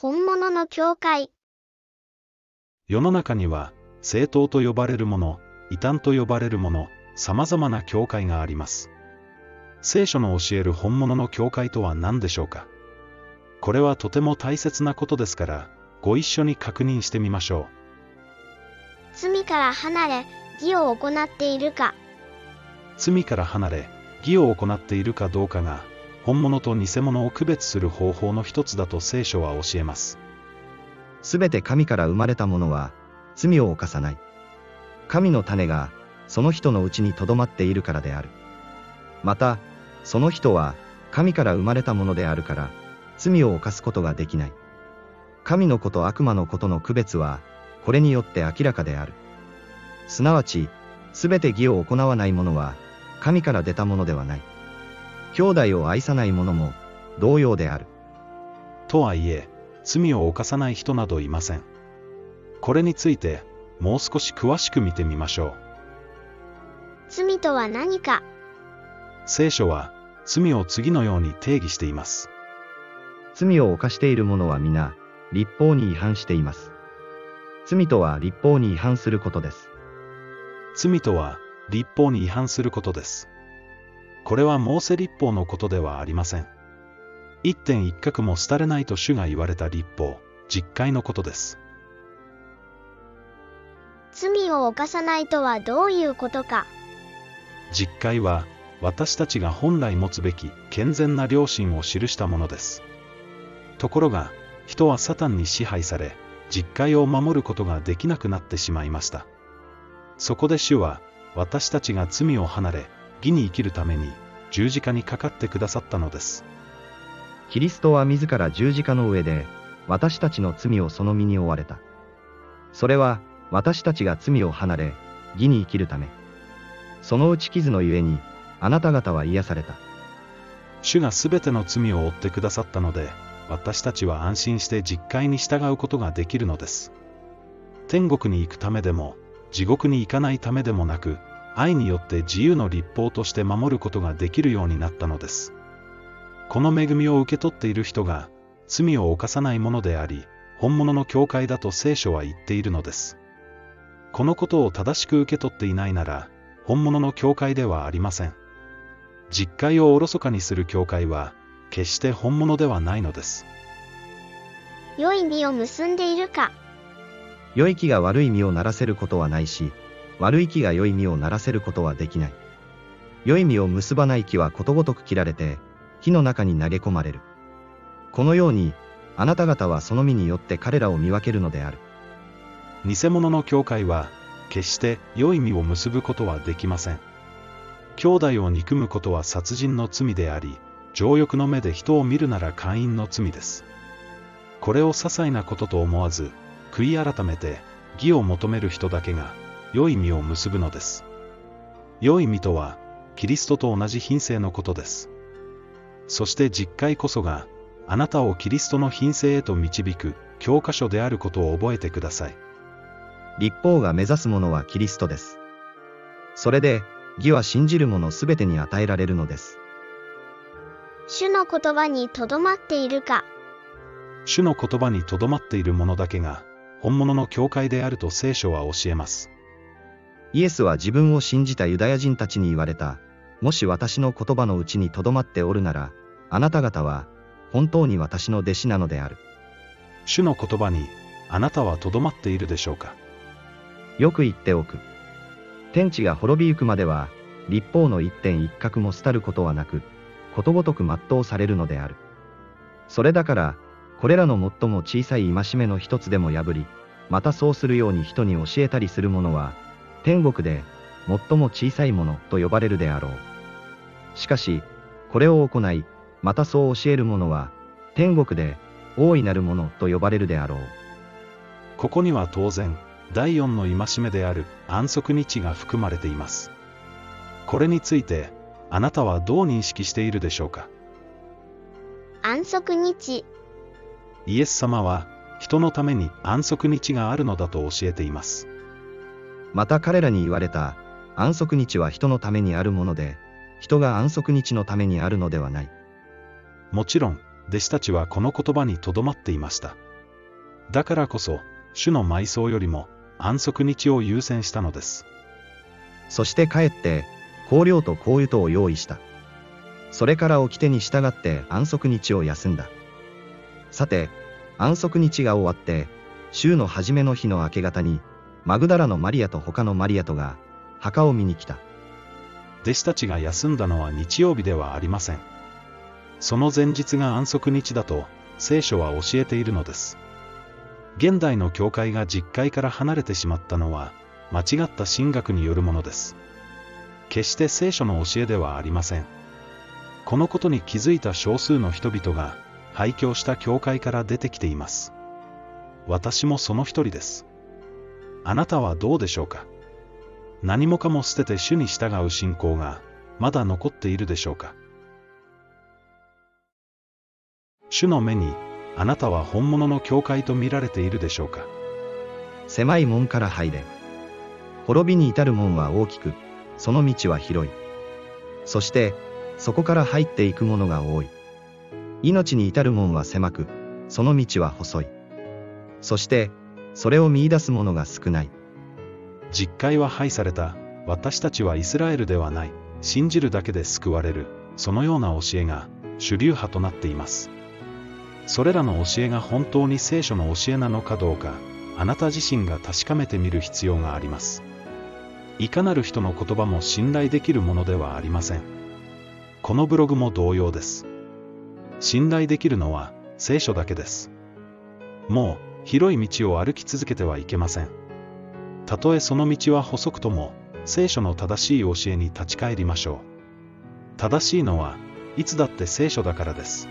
本物の教会。世の中には、正当と呼ばれるもの、異端と呼ばれるもの、様々な教会があります。聖書の教える本物の教会とは何でしょうか？これはとても大切なことですから、ご一緒に確認してみましょ罪から離れ、義を行っているか。う。罪から離れ、義を行っているかどうかが、本物と偽物を区別する方法の一つだと聖書は教えます。すべて神から生まれたものは、罪を犯さない。神の種が、その人のうちに留まっているからである。また、その人は、神から生まれたものであるから、罪を犯すことができない。神の子と悪魔のことの区別は、これによって明らかである。すなわち、すべて義を行わない者は、神から出たものではない。兄弟を愛さない者も、同様である。とはいえ、罪を犯さない人などいません。これについて、もう少し詳しく見てみましょう。罪とは何か？聖書は、罪を次のように定義しています。罪を犯している者は皆、立法に違反しています。罪とは立法に違反することです。罪とは、立法に違反することです。これはモーセ立法のことではありません。一点一角も廃れないと主が言われた立法、実戒のことです。罪を犯さないとはどういうことか。実戒は、私たちが本来持つべき健全な良心を記したものです。ところが、人はサタンに支配され、実戒を守ることができなくなってしまいました。そこで主は、私たちが罪を離れ、義に生きるために、十字架にかかってくださったのです。キリストは自ら十字架の上で、私たちの罪をその身に負われた。それは、私たちが罪を離れ、義に生きるため。その打ち傷のゆえに、あなた方は癒された。主がすべての罪を負ってくださったので、私たちは安心して実戒に従うことができるのです。天国に行くためでも、地獄に行かないためでもなく、愛によって自由の立法として守ることができるようになったのです。この恵みを受け取っている人が、罪を犯さないものであり、本物の教会だと聖書は言っているのです。このことを正しく受け取っていないなら、本物の教会ではありません。実戒をおろそかにする教会は、決して本物ではないのです。良い実を結んでいるか。良い木が悪い実をならせることはないし、悪い木が良い実をならせることはできない。良い実を結ばない木はことごとく切られて、火の中に投げ込まれる。このように、あなた方はその実によって彼らを見分けるのである。偽物の教会は、決して良い実を結ぶことはできません。兄弟を憎むことは殺人の罪であり、情欲の目で人を見るなら姦淫の罪です。これを些細なことと思わず、悔い改めて、義を求める人だけが、良い実を結ぶのです。良い実とは、キリストと同じ品性のことです。そして実会こそが、あなたをキリストの品性へと導く、教科書であることを覚えてください。立法が目指すものはキリストです。それで、義は信じる者すべてに与えられるのです。主の言葉にとどまっているか。主の言葉にとどまっている者だけが、本物の教会であると聖書は教えます。イエスは自分を信じたユダヤ人たちに言われた。もし私の言葉のうちにとどまっておるなら、あなた方は、本当に私の弟子なのである。主の言葉に、あなたはとどまっているでしょうか。よく言っておく。天地が滅びゆくまでは、立法の一点一角も廃ることはなく、ことごとく全うされるのである。それだから、これらの最も小さい戒めの一つでも破り、またそうするように人に教えたりする者は、天国で、最も小さいものと呼ばれるであろう。しかし、これを行い、またそう教える者は、天国で、大いなるものと呼ばれるであろう。ここには当然、第四の戒めである安息日が含まれています。これについて、あなたはどう認識しているでしょうか？安息日。イエス様は、人のために安息日があるのだと教えています。また彼らに言われた、安息日は人のためにあるもので、人が安息日のためにあるのではない。もちろん、弟子たちはこの言葉にとどまっていました。だからこそ、主の埋葬よりも安息日を優先したのです。そして帰って、香料と香油とを用意した。それから掟に従って安息日を休んだ。さて、安息日が終わって、週の初めの日の明け方に、マグダラのマリアと他のマリアとが、墓を見に来た。弟子たちが休んだのは日曜日ではありません。その前日が安息日だと、聖書は教えているのです。現代の教会が実会から離れてしまったのは、間違った神学によるものです。決して聖書の教えではありません。このことに気づいた少数の人々が、廃墟した教会から出てきています。私もその一人です。あなたはどうでしょうか？何もかも捨てて主に従う信仰が、まだ残っているでしょうか？主の目に、あなたは本物の教会と見られているでしょうか？狭い門から入れ。滅びに至る門は大きく、その道は広い。そして、そこから入っていく者が多い。命に至る門は狭く、その道は細い。そして、それを見出す者が少ない。実会は廃された、私たちはイスラエルではない、信じるだけで救われる、そのような教えが主流派となっています。それらの教えが本当に聖書の教えなのかどうか、あなた自身が確かめてみる必要があります。いかなる人の言葉も信頼できるものではありません。このブログも同様です。信頼できるのは聖書だけです。もう広い道を歩き続けてはいけません。たとえその道は細くとも、聖書の正しい教えに立ち返りましょう。正しいのは、いつだって聖書だからです。